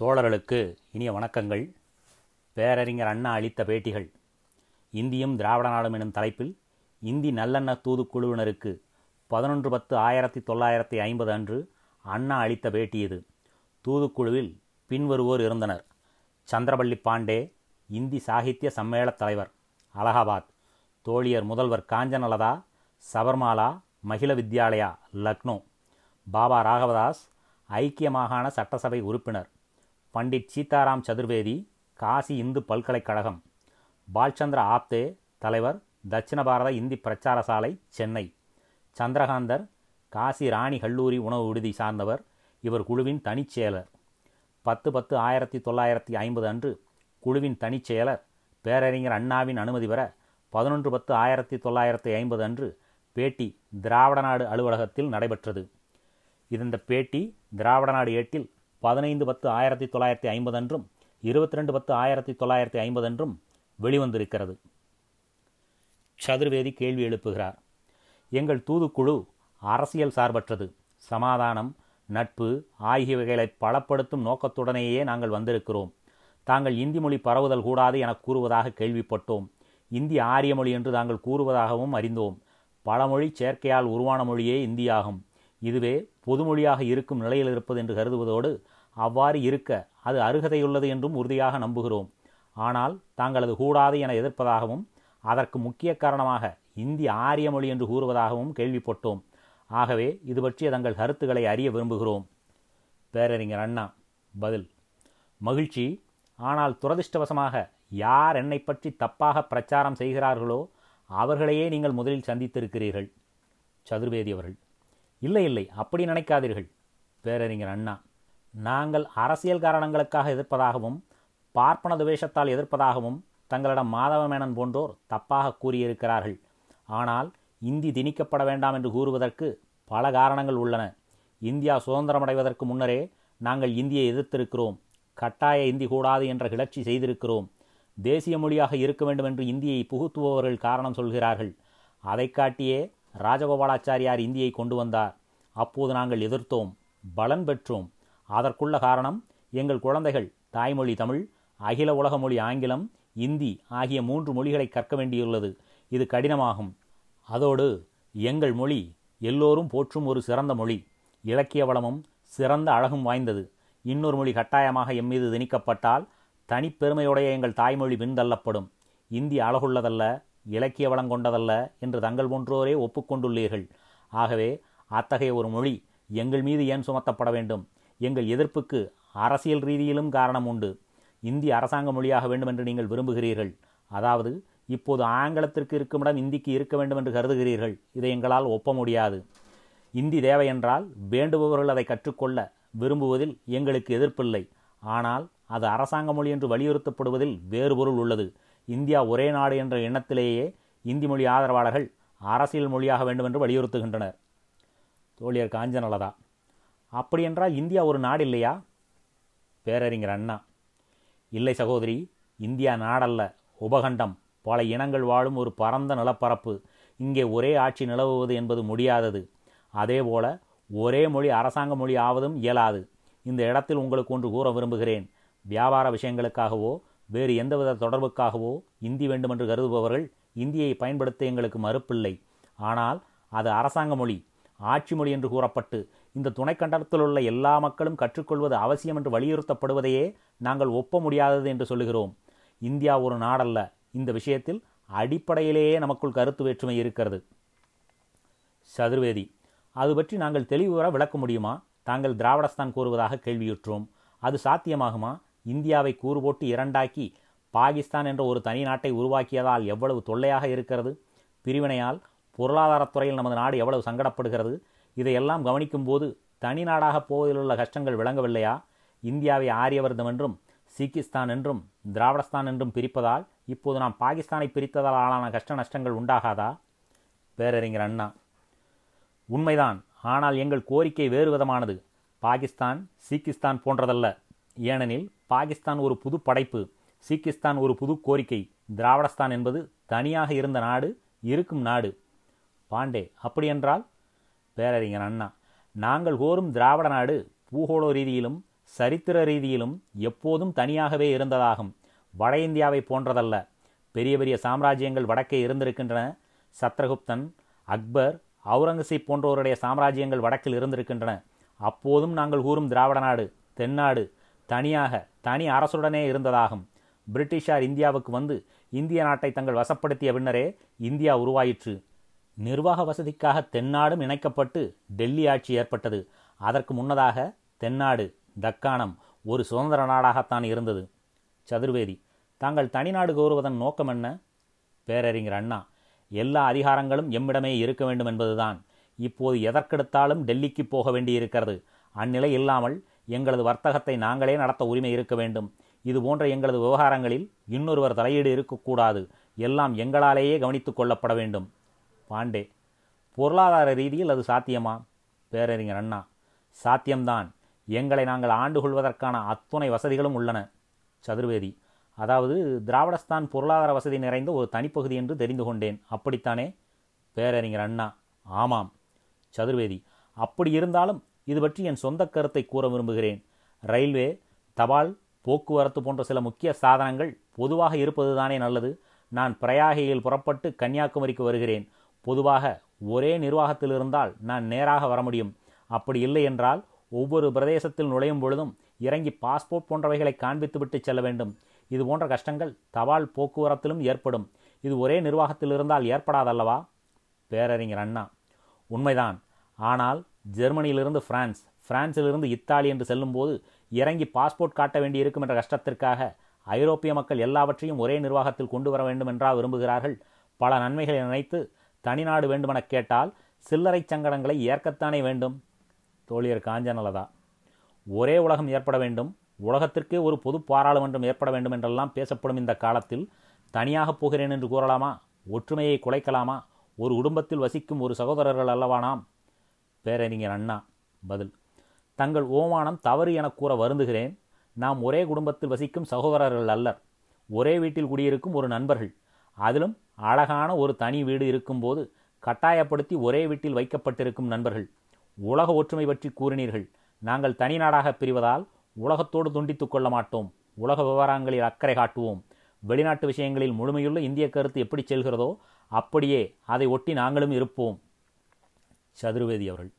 தோழர்களுக்கு இனிய வணக்கங்கள். பேரறிஞர் அண்ணா அளித்த பேட்டிகள். இந்தியும் திராவிட நாடும் எனும் தலைப்பில் இந்தி நல்லெண்ண தூதுக்குழுவினருக்கு பதினொன்று பத்து ஆயிரத்தி தொள்ளாயிரத்தி ஐம்பது அன்று அண்ணா அளித்த பேட்டி இது. தூதுக்குழுவில் பின்வருவோர் இருந்தனர். சந்திரபள்ளி பாண்டே இந்தி சாகித்ய சம்மேளத் தலைவர் அலகாபாத். தோழியர் முதல்வர் காஞ்சனலதா சபர்மாலா மகிழ வித்யாலயா லக்னோ. பாபா ராகவதாஸ் ஐக்கிய மாகாண சட்டசபை உறுப்பினர். பண்டிட் சீதாராம் சதுர்வேதி காசி இந்து பல்கலைக்கழகம் பால்சந்திர ஆப்தே தலைவர் தட்சிண பாரத இந்தி பிரச்சார சாலை சென்னை. சந்திரகாந்தர் காசி ராணி கல்லூரி உணவு விடுதி சார்ந்தவர் இவர் குழுவின் தனிச்செயலர். பத்து பத்து ஆயிரத்தி தொள்ளாயிரத்தி ஐம்பது அன்று குழுவின் தனிச்செயலர் பேரறிஞர் அண்ணாவின் அனுமதி பெற பதினொன்று பத்து ஆயிரத்தி தொள்ளாயிரத்தி ஐம்பது அன்று பேட்டி திராவிட நாடு அலுவலகத்தில் நடைபெற்றது. இந்த பேட்டி திராவிட நாடு ஏட்டில் பதினைந்து பத்து ஆயிரத்தி தொள்ளாயிரத்தி ஐம்பது அன்றும் இருபத்தி ரெண்டு பத்து ஆயிரத்தி தொள்ளாயிரத்தி ஐம்பது அன்றும் வெளிவந்திருக்கிறது. சதுர்வேதி கேள்வி எழுப்புகிறார். எங்கள் தூதுக்குழு அரசியல் சார்பற்றது. சமாதானம் நட்பு ஆகியவைகளை பலப்படுத்தும் நோக்கத்துடனேயே நாங்கள் வந்திருக்கிறோம். தாங்கள் இந்தி மொழி பரவுதல் கூடாது என கூறுவதாக கேள்விப்பட்டோம். இந்தி ஆரிய மொழி என்று தாங்கள் கூறுவதாகவும் அறிந்தோம். பழமொழி செயற்கையால் உருவான மொழியே இந்தியாகும். இதுவே பொதுமொழியாக இருக்கும் நிலையில் இருப்பது என்று கருதுவதோடு அவ்வாறு இருக்க அது அருகதையுள்ளது என்றும் உறுதியாக நம்புகிறோம். ஆனால் தாங்கள் அது கூடாது என எதிர்ப்பதாகவும் அதற்கு முக்கிய காரணமாக இந்தி ஆரிய மொழி என்று கூறுவதாகவும் கேள்விப்பட்டோம். ஆகவே இது பற்றிய தங்கள் கருத்துக்களை அறிய விரும்புகிறோம். பேரறிஞர் அண்ணா பதில். மகிழ்ச்சி. ஆனால் துரதிர்ஷ்டவசமாக யார் என்னை பற்றி தப்பாக பிரச்சாரம் செய்கிறார்களோ அவர்களையே நீங்கள் முதலில் சந்தித்திருக்கிறீர்கள். சதுர்வேதி அவர்கள். இல்லை இல்லை அப்படி நினைக்காதீர்கள். பேரறிஞர் அண்ணா நாங்கள் அரசியல் காரணங்களுக்காக எதிர்ப்பதாகவும் பார்ப்பன துவேஷத்தால் எதிர்ப்பதாகவும் தங்களிடம் மாதவ மேனன் போன்றோர் தப்பாக கூறியிருக்கிறார்கள். ஆனால் இந்தி திணிக்கப்பட வேண்டாம் என்று கூறுவதற்கு பல காரணங்கள் உள்ளன. இந்தியா சுதந்திரமடைவதற்கு முன்னரே நாங்கள் இந்தியை எதிர்த்திருக்கிறோம். கட்டாய இந்தி கூடாது என்ற கிளர்ச்சி செய்திருக்கிறோம். தேசிய மொழியாக இருக்க வேண்டும் என்று இந்தியை புகுத்துபவர்கள் காரணம் சொல்கிறார்கள். அதை காட்டியே ராஜகோபாலாச்சாரியார் இந்தியை கொண்டு வந்தார். அப்போது நாங்கள் எதிர்த்தோம். பலன் பெற்றோம். அதற்குள்ள காரணம் எங்கள் குழந்தைகள் தாய்மொழி தமிழ் அகில உலக மொழி ஆங்கிலம் இந்தி ஆகிய மூன்று மொழிகளை கற்க வேண்டியுள்ளது. இது கடினமாகும். அதோடு எங்கள் மொழி எல்லோரும் போற்றும் ஒரு சிறந்த மொழி. இலக்கிய வளமும் சிறந்த அழகும் வாய்ந்தது. இன்னொரு மொழி கட்டாயமாக எம் மீது திணிக்கப்பட்டால் தனிப்பெருமையுடைய எங்கள் தாய்மொழி பின்தள்ளப்படும். இந்தி அழகுள்ளதல்ல. இலக்கிய வளம் கொண்டதல்ல என்று தங்கள் போன்றோரே ஒப்புக்கொண்டுள்ளீர்கள். ஆகவே அத்தகைய ஒரு மொழி எங்கள் மீது ஏன் சுமத்தப்பட வேண்டும்? எங்கள் எதிர்ப்புக்கு அரசியல் ரீதியிலும் காரணம் உண்டு. இந்தி அரசாங்க மொழியாக வேண்டும் என்று நீங்கள் விரும்புகிறீர்கள். அதாவது இப்போது ஆங்கிலத்திற்கு இருக்குமிடம் இந்திக்கு இருக்க வேண்டும் என்று கருதுகிறீர்கள். இதை எங்களால் ஒப்ப முடியாது. இந்தி தேவை என்றால் வேண்டுபவர்கள் அதை கற்றுக்கொள்ள விரும்புவதில் எங்களுக்கு எதிர்ப்பில்லை. ஆனால் அது அரசாங்க மொழி என்று வலியுறுத்தப்படுவதில் வேறு பொருள் உள்ளது. இந்தியா ஒரே நாடு என்ற எண்ணத்திலேயே இந்தி மொழி ஆதரவாளர்கள் அரசியல் மொழியாக வேண்டும் என்று வலியுறுத்துகின்றனர். தோழியர் காஞ்சனலதா அப்படியென்றால் இந்தியா ஒரு நாடு இல்லையா? பேரறிஞர் அண்ணா. இல்லை சகோதரி இந்தியா நாடல்ல உபகண்டம். பல இனங்கள் வாழும் ஒரு பரந்த நிலப்பரப்பு. இங்கே ஒரே ஆட்சி நிலவுவது என்பது முடியாதது. அதேபோல ஒரே மொழி அரசாங்க மொழி ஆவதும் இயலாது. இந்த இடத்தில் உங்களுக்கு ஒன்று கூற விரும்புகிறேன். வியாபார விஷயங்களுக்காகவோ வேறு எந்தவித தொடர்புக்காகவோ இந்தி வேண்டுமென்று கருதுபவர்கள் இந்தியை பயன்படுத்த எங்களுக்கு மறுப்பில்லை. ஆனால் அது அரசாங்க மொழி ஆட்சி மொழி என்று கூறப்பட்டு இந்த துணைக்கண்டத்தில் உள்ள எல்லா மக்களும் கற்றுக்கொள்வது அவசியம் என்று வலியுறுத்தப்படுவதையே நாங்கள் ஒப்ப முடியாதது என்று சொல்லுகிறோம். இந்தியா ஒரு நாடல்ல. இந்த விஷயத்தில் அடிப்படையிலேயே நமக்குள் கருத்து வேற்றுமை இருக்கிறது. சதுர்வேதி அது பற்றி நாங்கள் தெளிவுற விளக்க முடியுமா? தாங்கள் திராவிடஸ்தான் கூறுவதாக கேள்வியுற்றோம். அது சாத்தியமாகுமா? இந்தியாவை கூறு போட்டு இரண்டாக்கி பாகிஸ்தான் என்ற ஒரு தனி நாட்டை உருவாக்கியதால் எவ்வளவு தொல்லையாக இருக்கிறது? பிரிவினையால் பொருளாதாரத்துறையில் நமது நாடு எவ்வளவு சங்கடப்படுகிறது? இதையெல்லாம் கவனிக்கும் போது தனி நாடாக போவதிலுள்ள கஷ்டங்கள் விளங்கவில்லையா? இந்தியாவை ஆரியவர்தம் என்றும் சீக்கிஸ்தான் என்றும் திராவிடஸ்தான் என்றும் பிரிப்பதால் இப்போது நாம் பாகிஸ்தானை பிரித்ததால் ஆளான கஷ்ட நஷ்டங்கள் உண்டாகாதா? பேரறிஞர் அண்ணா. உண்மைதான். ஆனால் எங்கள் கோரிக்கை வேறு விதமானது. பாகிஸ்தான் சீக்கிஸ்தான் போன்றதல்ல. ஏனெனில் பாகிஸ்தான் ஒரு புது படைப்பு சீக்கிஸ்தான் ஒரு புது கோரிக்கை. திராவிடஸ்தான் என்பது தனியாக இருந்த நாடு இருக்கும் நாடு. பாண்டே அப்படியென்றால்? பேரறிஞர் அண்ணா நாங்கள் கோரும் திராவிட நாடு பூகோள ரீதியிலும் சரித்திர ரீதியிலும் எப்போதும் தனியாகவே இருந்ததாகும். வட இந்தியாவை போன்றதல்ல. பெரிய பெரிய சாம்ராஜ்யங்கள் வடக்கே இருந்திருக்கின்றன. சத்ரகுப்தன் அக்பர் அவுரங்கசீப் போன்றோருடைய சாம்ராஜ்யங்கள் வடக்கில் இருந்திருக்கின்றன. அப்போதும் நாங்கள் கூறும் திராவிட நாடு தென்னாடு. தனியாக தனி அரசுடனே இருந்ததாகும். பிரிட்டிஷார் இந்தியாவுக்கு வந்து இந்திய நாட்டை தங்கள் வசப்படுத்திய பின்னரே இந்தியா உருவாயிற்று. நிர்வாக வசதிக்காக தென்னாடும் இணைக்கப்பட்டு டெல்லி ஆட்சி ஏற்பட்டது. அதற்கு முன்னதாக தென்னாடு தக்காணம் ஒரு சுதந்திர நாடாகத்தான் இருந்தது. சதுர்வேதி தாங்கள் தனிநாடு கோருவதன் நோக்கம் என்ன? பேரறிஞர் அண்ணா எல்லா அதிகாரங்களும் எம்மிடமே இருக்க வேண்டும் என்பதுதான். இப்போது எதற்கெடுத்தாலும் டெல்லிக்கு போக வேண்டியிருக்கிறது. அந்நிலை இல்லாமல் எங்களது வர்த்தகத்தை நாங்களே நடத்த உரிமை இருக்க வேண்டும். இது போன்ற எங்களது விவகாரங்களில் இன்னொருவர் தலையீடு இருக்கக்கூடாது. எல்லாம் எங்களாலேயே கவனித்துக் கொள்ளப்பட வேண்டும். பாண்டே பொருளாதார ரீதியில் அது சாத்தியமா? பேரறிஞர் அண்ணா சாத்தியம்தான். எங்களை நாங்கள் ஆண்டு கொள்வதற்கான அத்துணை வசதிகளும் உள்ளன. சதுர்வேதி அதாவது திராவிடஸ்தான் பொருளாதார வசதி நிறைந்த ஒரு தனிப்பகுதி என்று தெரிந்து கொண்டேன். அப்படித்தானே? பேரறிஞர் அண்ணா ஆமாம். சதுர்வேதி அப்படி இருந்தாலும் இது பற்றி என் சொந்த கருத்தை கூற விரும்புகிறேன். ரயில்வே தபால் போக்குவரத்து போன்ற சில முக்கிய சாதனங்கள் பொதுவாக இருப்பதுதானே நல்லது. நான் பிரயாகையில் புறப்பட்டு கன்னியாகுமரிக்கு வருகிறேன். பொதுவாக ஒரே நிர்வாகத்தில் இருந்தால் நான் நேராக வர முடியும். அப்படி இல்லை என்றால் ஒவ்வொரு பிரதேசத்தில் நுழையும் பொழுதும் இறங்கி பாஸ்போர்ட் போன்றவைகளை காண்பித்துவிட்டு செல்ல வேண்டும். இது போன்ற கஷ்டங்கள் தபால் போக்குவரத்திலும் ஏற்படும். இது ஒரே நிர்வாகத்தில் இருந்தால் ஏற்படாதல்லவா? பேரறிஞர் அண்ணா. உண்மைதான். ஆனால் ஜெர்மனியிலிருந்து பிரான்ஸ் பிரான்சிலிருந்து இத்தாலி என்று செல்லும்போது இறங்கி பாஸ்போர்ட் காட்ட வேண்டியிருக்கும் என்ற கஷ்டத்திற்காக ஐரோப்பிய மக்கள் எல்லாவற்றையும் ஒரே நிர்வாகத்தில் கொண்டு வர வேண்டும் என்றா விரும்புகிறார்கள். பல நன்மைகளை நினைத்து தனிநாடு வேண்டுமென கேட்டால் சில்லறை சங்கடங்களை ஏற்கத்தானே வேண்டும். தோழியர் காஞ்சனலதா ஒரே உலகம் ஏற்பட வேண்டும். உலகத்திற்கே ஒரு பொது பாராளுமன்றம் ஏற்பட வேண்டும் என்றெல்லாம் பேசப்படும் இந்த காலத்தில் தனியாக போகிறேன் என்று கூறலாமா? ஒற்றுமையை குலைக்கலாமா? ஒரு குடும்பத்தில் வசிக்கும் ஒரு சகோதரர்கள் அல்லவா நாம்? பேரறிஞர் அண்ணா பதில். தங்கள் ஓமானம் தவறு என கூற வருந்துகிறேன். நாம் ஒரே குடும்பத்தில் வசிக்கும் சகோதரர்கள் அல்லர். ஒரே வீட்டில் குடியிருக்கும் ஒரு நண்பர்கள். அதிலும் அழகான ஒரு தனி வீடு இருக்கும்போது கட்டாயப்படுத்தி ஒரே வீட்டில் வைக்கப்பட்டிருக்கும் நண்பர்கள். உலக ஒற்றுமை பற்றி கூறினீர்கள். நாங்கள் தனி நாடாக பிரிவதால் உலகத்தோடு துண்டித்துக் கொள்ள மாட்டோம். உலக விவகாரங்களில் அக்கறை காட்டுவோம். வெளிநாட்டு விஷயங்களில் முழுமையுள்ள இந்திய கருத்து எப்படி செல்கிறதோ அப்படியே அதை ஒட்டி நாங்களும் இருப்போம். சதுர்வேதி அவர்கள்.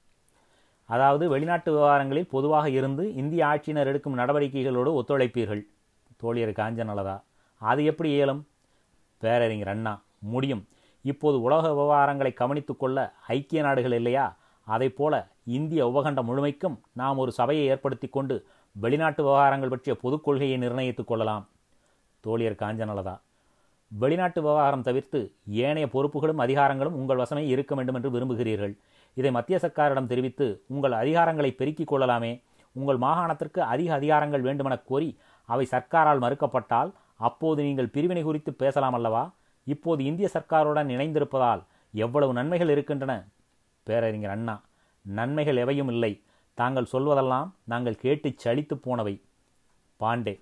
அதாவது வெளிநாட்டு விவகாரங்களில் பொதுவாக இருந்து இந்திய ஆட்சியினர் எடுக்கும் நடவடிக்கைகளோடு ஒத்துழைப்பீர்கள். தோழியர் காஞ்சநலதா அது எப்படி இயலும்? பேரறிஞர் அண்ணா முடியும். இப்போது உலக விவகாரங்களை கவனித்துக்கொள்ள ஐக்கிய நாடுகள் இல்லையா? போல இந்திய உபகண்டம் முழுமைக்கும் நாம் ஒரு சபையை ஏற்படுத்தி கொண்டு வெளிநாட்டு விவகாரங்கள் பற்றிய பொதுக் கொள்கையை நிர்ணயித்துக் கொள்ளலாம். தோழியர் காஞ்சநலதா வெளிநாட்டு விவகாரம் தவிர்த்து ஏனைய பொறுப்புகளும் அதிகாரங்களும் உங்கள் வசமே இருக்க வேண்டும் என்று விரும்புகிறீர்கள். இதை மத்திய சர்க்காரிடம் தெரிவித்து உங்கள் அதிகாரங்களை பெருக்கிக் கொள்ளலாமே. உங்கள் மாகாணத்திற்கு அதிக அதிகாரங்கள் வேண்டுமென கோரி அவை சர்க்காரால் மறுக்கப்பட்டால் அப்போது நீங்கள் பிரிவினை குறித்து பேசலாம் அல்லவா? இப்போது இந்திய சர்க்காருடன் இணைந்திருப்பதால் எவ்வளவு நன்மைகள் இருக்கின்றன? பேரறிஞர் அண்ணா நன்மைகள் எவையும் இல்லை. தாங்கள் சொல்வதெல்லாம் நாங்கள் கேட்டுச் சலித்து போனவை. பாண்டே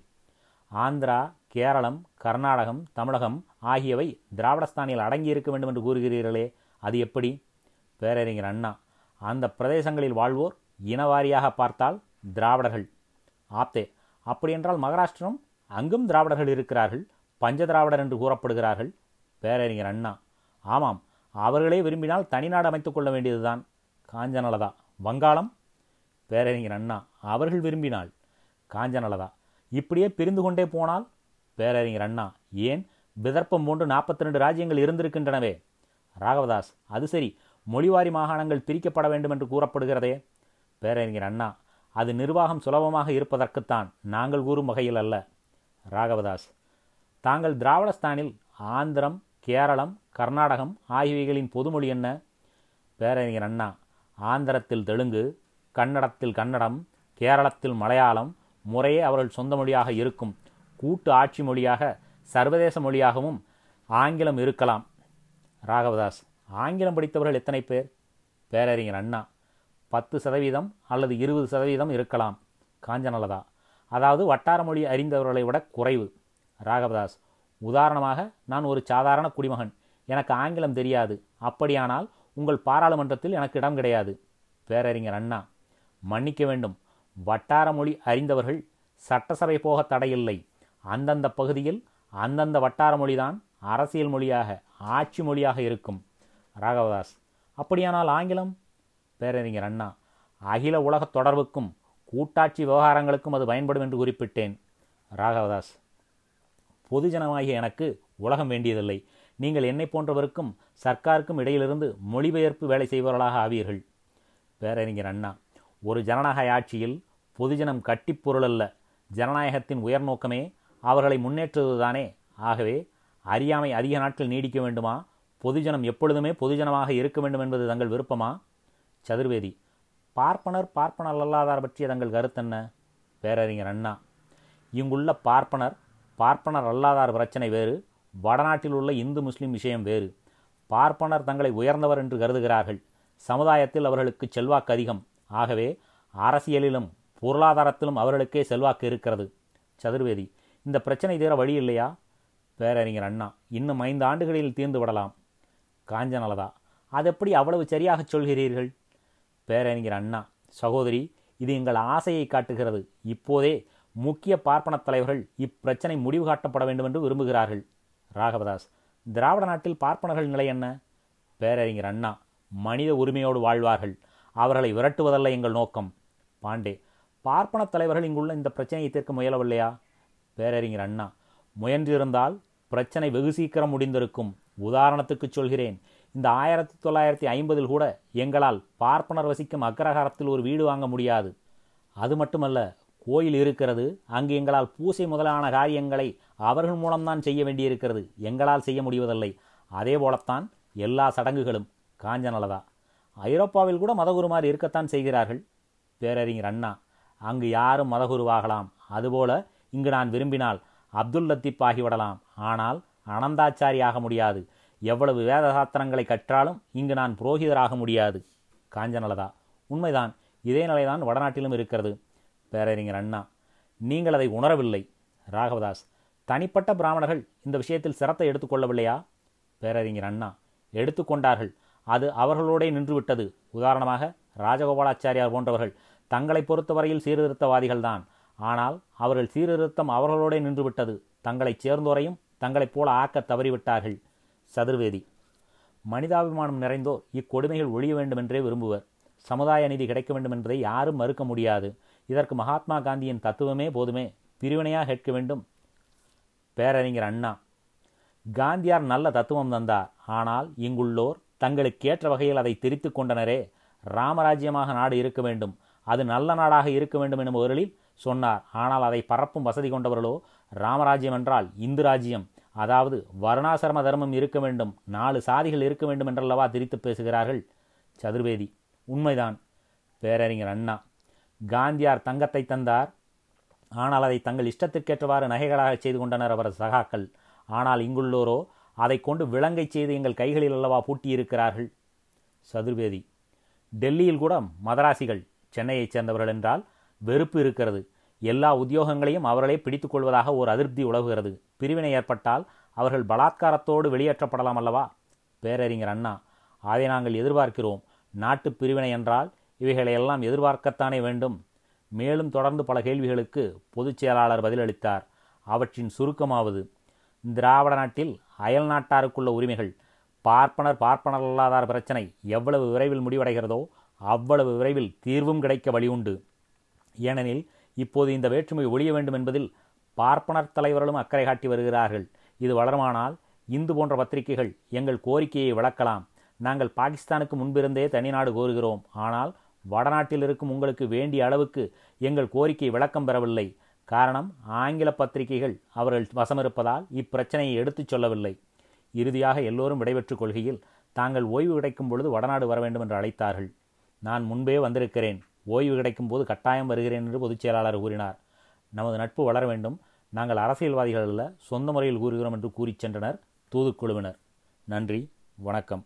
ஆந்திரா கேரளம் கர்நாடகம் தமிழகம் ஆகியவை திராவிடஸ்தானில் அடங்கியிருக்க வேண்டும் என்று கூறுகிறீர்களே. அது எப்படி? பேரறிஞர் அண்ணா. அந்த பிரதேசங்களில் வாழ்வோர் இனவாரியாக பார்த்தால் திராவிடர்கள். ஆப்தே அப்படியென்றால் மகாராஷ்டிரம் அங்கும் திராவிடர்கள் இருக்கிறார்கள் பஞ்ச திராவிடர் என்று கூறப்படுகிறார்கள் பேரறிஞர் அண்ணா. ஆமாம் அவர்களே விரும்பினால் தனிநாடு அமைத்துக் கொள்ள வேண்டியதுதான். காஞ்சநலதா. வங்காளம்? பேரறிஞர் அண்ணா அவர்கள் விரும்பினால். காஞ்சநலதா. இப்படியே பிரிந்து கொண்டே போனால் பேரறிஞர் அண்ணா ஏன் விதர்ப்பம் போன்று நாற்பத்தி ரெண்டு ராஜ்யங்கள் இருந்திருக்கின்றனவே? ராகவதாஸ் அது சரி மொழிவாரி மாகாணங்கள் பிரிக்கப்பட வேண்டும் என்று கூறப்படுகிறதே? பேரறிஞர் அண்ணா அது நிர்வாகம் சுலபமாக இருப்பதற்குத்தான் நாங்கள் கூறும் வகையில் அல்ல. ராகவதாஸ் தாங்கள் திராவிடஸ்தானில் ஆந்திரம் கேரளம் கர்நாடகம் ஆகியவைகளின் பொதுமொழி என்ன? பேரறிஞர் அண்ணா ஆந்திரத்தில் தெலுங்கு கன்னடத்தில் கன்னடம் கேரளத்தில் மலையாளம் முறையே அவர்கள் சொந்த மொழியாக இருக்கும். கூட்டு ஆட்சி மொழியாக சர்வதேச மொழியாகவும் ஆங்கிலம் இருக்கலாம். ராகவதாஸ் ஆங்கிலம் படித்தவர்கள் எத்தனை பேர்? பேரறிஞர் அண்ணா. பத்து சதவீதம் அல்லது இருபது சதவீதம் இருக்கலாம். காஞ்சநலதா அதாவது வட்டார மொழி அறிந்தவர்களை விட குறைவு. ராகவதாஸ் உதாரணமாக நான் ஒரு சாதாரண குடிமகன். எனக்கு ஆங்கிலம் தெரியாது. அப்படியானால் உங்கள் பாராளுமன்றத்தில் எனக்கு இடம் கிடையாது. பேரறிஞர் அண்ணா மன்னிக்க வேண்டும். வட்டார மொழி அறிந்தவர்கள் சட்டசபை போக தடையில்லை. அந்தந்த பகுதியில் அந்தந்த வட்டார மொழிதான் அரசியல் மொழியாக ஆட்சி மொழியாக இருக்கும். ராகவதாஸ். அப்படியானால் ஆங்கிலம்? பேரறிஞர் அண்ணா அகில உலக தொடர்புக்கும் கூட்டாட்சி விவகாரங்களுக்கும் அது பயன்படும் என்று குறிப்பிட்டேன். ராகவதாஸ் பொதுஜனமாகிய எனக்கு உலகம் வேண்டியதில்லை. நீங்கள் என்னை போன்றவருக்கும் சர்க்காருக்கும் இடையிலிருந்து மொழிபெயர்ப்பு வேலை செய்பவர்களாக ஆவீர்கள். பேரறிஞர் அண்ணா ஒரு ஜனநாயக ஆட்சியில் பொதுஜனம் கட்டிப்பொருள் அல்ல. ஜனநாயகத்தின் உயர்நோக்கமே அவர்களை முன்னேற்றுவதுதானே. ஆகவே அறியாமை அதிக நாட்கள் நீடிக்க வேண்டுமா? பொதுஜனம் எப்பொழுதுமே பொதுஜனமாக இருக்க வேண்டும் என்பது தங்கள் விருப்பமா? சதுர்வேதி. பார்ப்பனர் பார்ப்பனர் அல்லாதார் பற்றிய தங்கள் கருத்தென்ன பேரறிஞர் அண்ணா. இங்குள்ள பார்ப்பனர் பார்ப்பனர் அல்லாதார் பிரச்சனை வேறு வடநாட்டில் உள்ள இந்து முஸ்லீம் விஷயம் வேறு. பார்ப்பனர் தங்களை உயர்ந்தவர் என்று கருதுகிறார்கள். சமுதாயத்தில் அவர்களுக்கு செல்வாக்கு அதிகம். ஆகவே அரசியலிலும் பொருளாதாரத்திலும் அவர்களுக்கே செல்வாக்கு இருக்கிறது. சதுர்வேதி. இந்த பிரச்சனை தீர வழி இல்லையா? பேரறிஞர் அண்ணா. இன்னும் ஐந்து ஆண்டுகளில் தீர்ந்து விடலாம். காஞ்சனலதா. எப்படி அவ்வளவு சரியாகச் சொல்கிறீர்கள்? பேரறிஞர் அண்ணா சகோதரி இது எங்கள் ஆசையை காட்டுகிறது. இப்போதே முக்கிய பார்ப்பனத் தலைவர்கள் இப்பிரச்சனை முடிவு காட்டப்பட வேண்டும் என்று விரும்புகிறார்கள். ராகவதாஸ் திராவிட நாட்டில் பார்ப்பனர்கள் நிலை என்ன? பேரறிஞர் அண்ணா மனித உரிமையோடு வாழ்வார்கள். அவர்களை விரட்டுவதல்ல எங்கள் நோக்கம். பாண்டே பார்ப்பனத் தலைவர்கள் இங்குள்ள இந்த பிரச்சனையை தீர்க்க முயலவில்லையா? பேரறிஞர் அண்ணா முயன்றிருந்தால் பிரச்சனை வெகு சீக்கிரம் முடிந்திருக்கும். உதாரணத்துக்கு சொல்கிறேன். இந்த ஆயிரத்தி தொள்ளாயிரத்தி ஐம்பதில் கூட எங்களால் பார்ப்பனர் வசிக்கும் அக்ரஹாரத்தில் ஒரு வீடு வாங்க முடியாது. அது மட்டுமல்ல கோயில் இருக்கிறது. அங்கு எங்களால் பூசை முதலான காரியங்களை அவர்கள் மூலம்தான் செய்ய வேண்டியிருக்கிறது. எங்களால் செய்ய முடிவதில்லை. அதே போலத்தான் எல்லா சடங்குகளும் காஞ்சனலதா ஐரோப்பாவில் கூட மதகுருமார் இருக்கத்தான் செய்கிறார்கள். பேரறிஞர் அண்ணா அங்கு யாரும் மதகுருவாகலாம். அதுபோல இங்கு நான் விரும்பினால் அப்துல் லத்தீப் ஆகிவிடலாம். ஆனால் அனந்தாச்சாரி ஆக முடியாது. எவ்வளவு வேத சாத்திரங்களை கற்றாலும் இங்கு நான் புரோகிதராக முடியாது. காஞ்சநலதா. உண்மைதான். இதே நிலைதான் வடநாட்டிலும் இருக்கிறது. பேரறிஞர் அண்ணா நீங்கள் அதை உணரவில்லை. ராகவதாஸ் தனிப்பட்ட பிராமணர்கள் இந்த விஷயத்தில் சிரத்தை எடுத்துக்கொள்ளவில்லையா பேரறிஞர் அண்ணா எடுத்துக்கொண்டார்கள் அது அவர்களோடே நின்றுவிட்டது. உதாரணமாக ராஜகோபாலாச்சாரியார் போன்றவர்கள் தங்களை பொறுத்தவரையில் சீர்திருத்தவாதிகள்தான். ஆனால் அவர்கள் சீர்திருத்தம் அவர்களோடே நின்றுவிட்டது. தங்களைச் சேர்ந்தோரையும் தங்களைப் போல ஆக்க தவறிவிட்டார்கள். சதுர்வேதி. மனிதாபிமானம் நிறைந்தோர் இக்கொடுமைகள் ஒழிய வேண்டுமென்றே விரும்புவர். சமுதாய நீதி கிடைக்க வேண்டும் என்பதை யாரும் மறுக்க முடியாது. இதற்கு மகாத்மா காந்தியின் தத்துவமே போதுமே. பிரிவினையாக கேட்க வேண்டும். பேரறிஞர் அண்ணா. காந்தியார் நல்ல தத்துவம் தந்தார். ஆனால் இங்குள்ளோர் தங்களுக்கேற்ற வகையில் அதை திரித்து கொண்டனரே. ராமராஜ்யமாக நாடு இருக்க வேண்டும். அது நல்ல நாடாக இருக்க வேண்டும் எனும் பொருளில் சொன்னார். ஆனால் அதை பரப்பும் வசதி கொண்டவர்களோ ராமராஜ்யம் என்றால் இந்து ராஜ்யம் அதாவது வருணாசிரம தர்மம் இருக்க வேண்டும். நாலு சாதிகள் இருக்க வேண்டும் என்றல்லவா திரித்து பேசுகிறார்கள் சதுர்வேதி. உண்மைதான். பேரறிஞர் அண்ணா. காந்தியார் தங்கத்தை தந்தார். ஆனால் அதை தங்கள் இஷ்டத்திற்கேற்றவாறு நகைகளாக செய்து கொண்டனர் அவரது சகாக்கள். ஆனால் இங்குள்ளோரோ அதை கொண்டு விலங்கை செய்து எங்கள் கைகளில் அல்லவா பூட்டியிருக்கிறார்கள் சதுர்வேதி. டெல்லியில் கூட மதராசிகள் சென்னையைச் சேர்ந்தவர்கள் என்றால் வெறுப்பு இருக்கிறது. எல்லா உத்தியோகங்களையும் அவர்களே பிடித்துக் கொள்வதாக ஒரு அதிருப்தி உலவுகிறது பிரிவினை ஏற்பட்டால் அவர்கள் பலாத்காரத்தோடு வெளியேற்றப்படலாம் அல்லவா? பேரறிஞர் அண்ணா அதை நாங்கள் எதிர்பார்க்கிறோம். நாட்டு பிரிவினை என்றால் இவைகளை எல்லாம் எதிர்பார்க்கத்தானே வேண்டும். மேலும் தொடர்ந்து பல கேள்விகளுக்கு பொதுச் செயலாளர் பதிலளித்தார். அவற்றின் சுருக்கமாவது திராவிட நாட்டில் அயல் நாட்டாருக்குள்ள உரிமைகள் பார்ப்பனர் பார்ப்பனர் அல்லாதார் பிரச்சனை எவ்வளவு விரைவில் முடிவடைகிறதோ அவ்வளவு விரைவில் தீர்வும் கிடைக்க வழியுண்டு. ஏனெனில் இப்போது இந்த வேற்றுமை ஒழிய வேண்டும் என்பதில் பார்ப்பனர் தலைவர்களும் அக்கறை காட்டி வருகிறார்கள். இது வளருமானால் இந்து போன்ற பத்திரிகைகள் எங்கள் கோரிக்கையை விளக்கலாம். நாங்கள் பாகிஸ்தானுக்கு முன்பிருந்தே தனிநாடு கோருகிறோம். ஆனால் வடநாட்டில் இருக்கும் உங்களுக்கு வேண்டிய அளவுக்கு எங்கள் கோரிக்கை விளக்கம் பெறவில்லை. காரணம் ஆங்கில பத்திரிகைகள் அவர்கள் வசமிருப்பதால் இப்பிரச்சனையை எடுத்துச் சொல்லவில்லை. இறுதியாக எல்லோரும் விடைபெற்றுக் கொள்கையில் தாங்கள் ஓய்வு கிடைக்கும் பொழுது வடநாடு வர வேண்டும் என்று அழைத்தார்கள். நான் முன்பே வந்திருக்கிறேன். ஓய்வு கிடைக்கும் போது கட்டாயம் வருகிறேன் என்று பொதுச் செயலாளர் கூறினார். நமது நட்பு வளர வேண்டும். நாங்கள் அரசியல்வாதிகள் அல்ல சொந்த முறையில் கூறுகிறோம் என்று கூறிச் சென்றனர் தூதுக்குழுவினர். நன்றி வணக்கம்.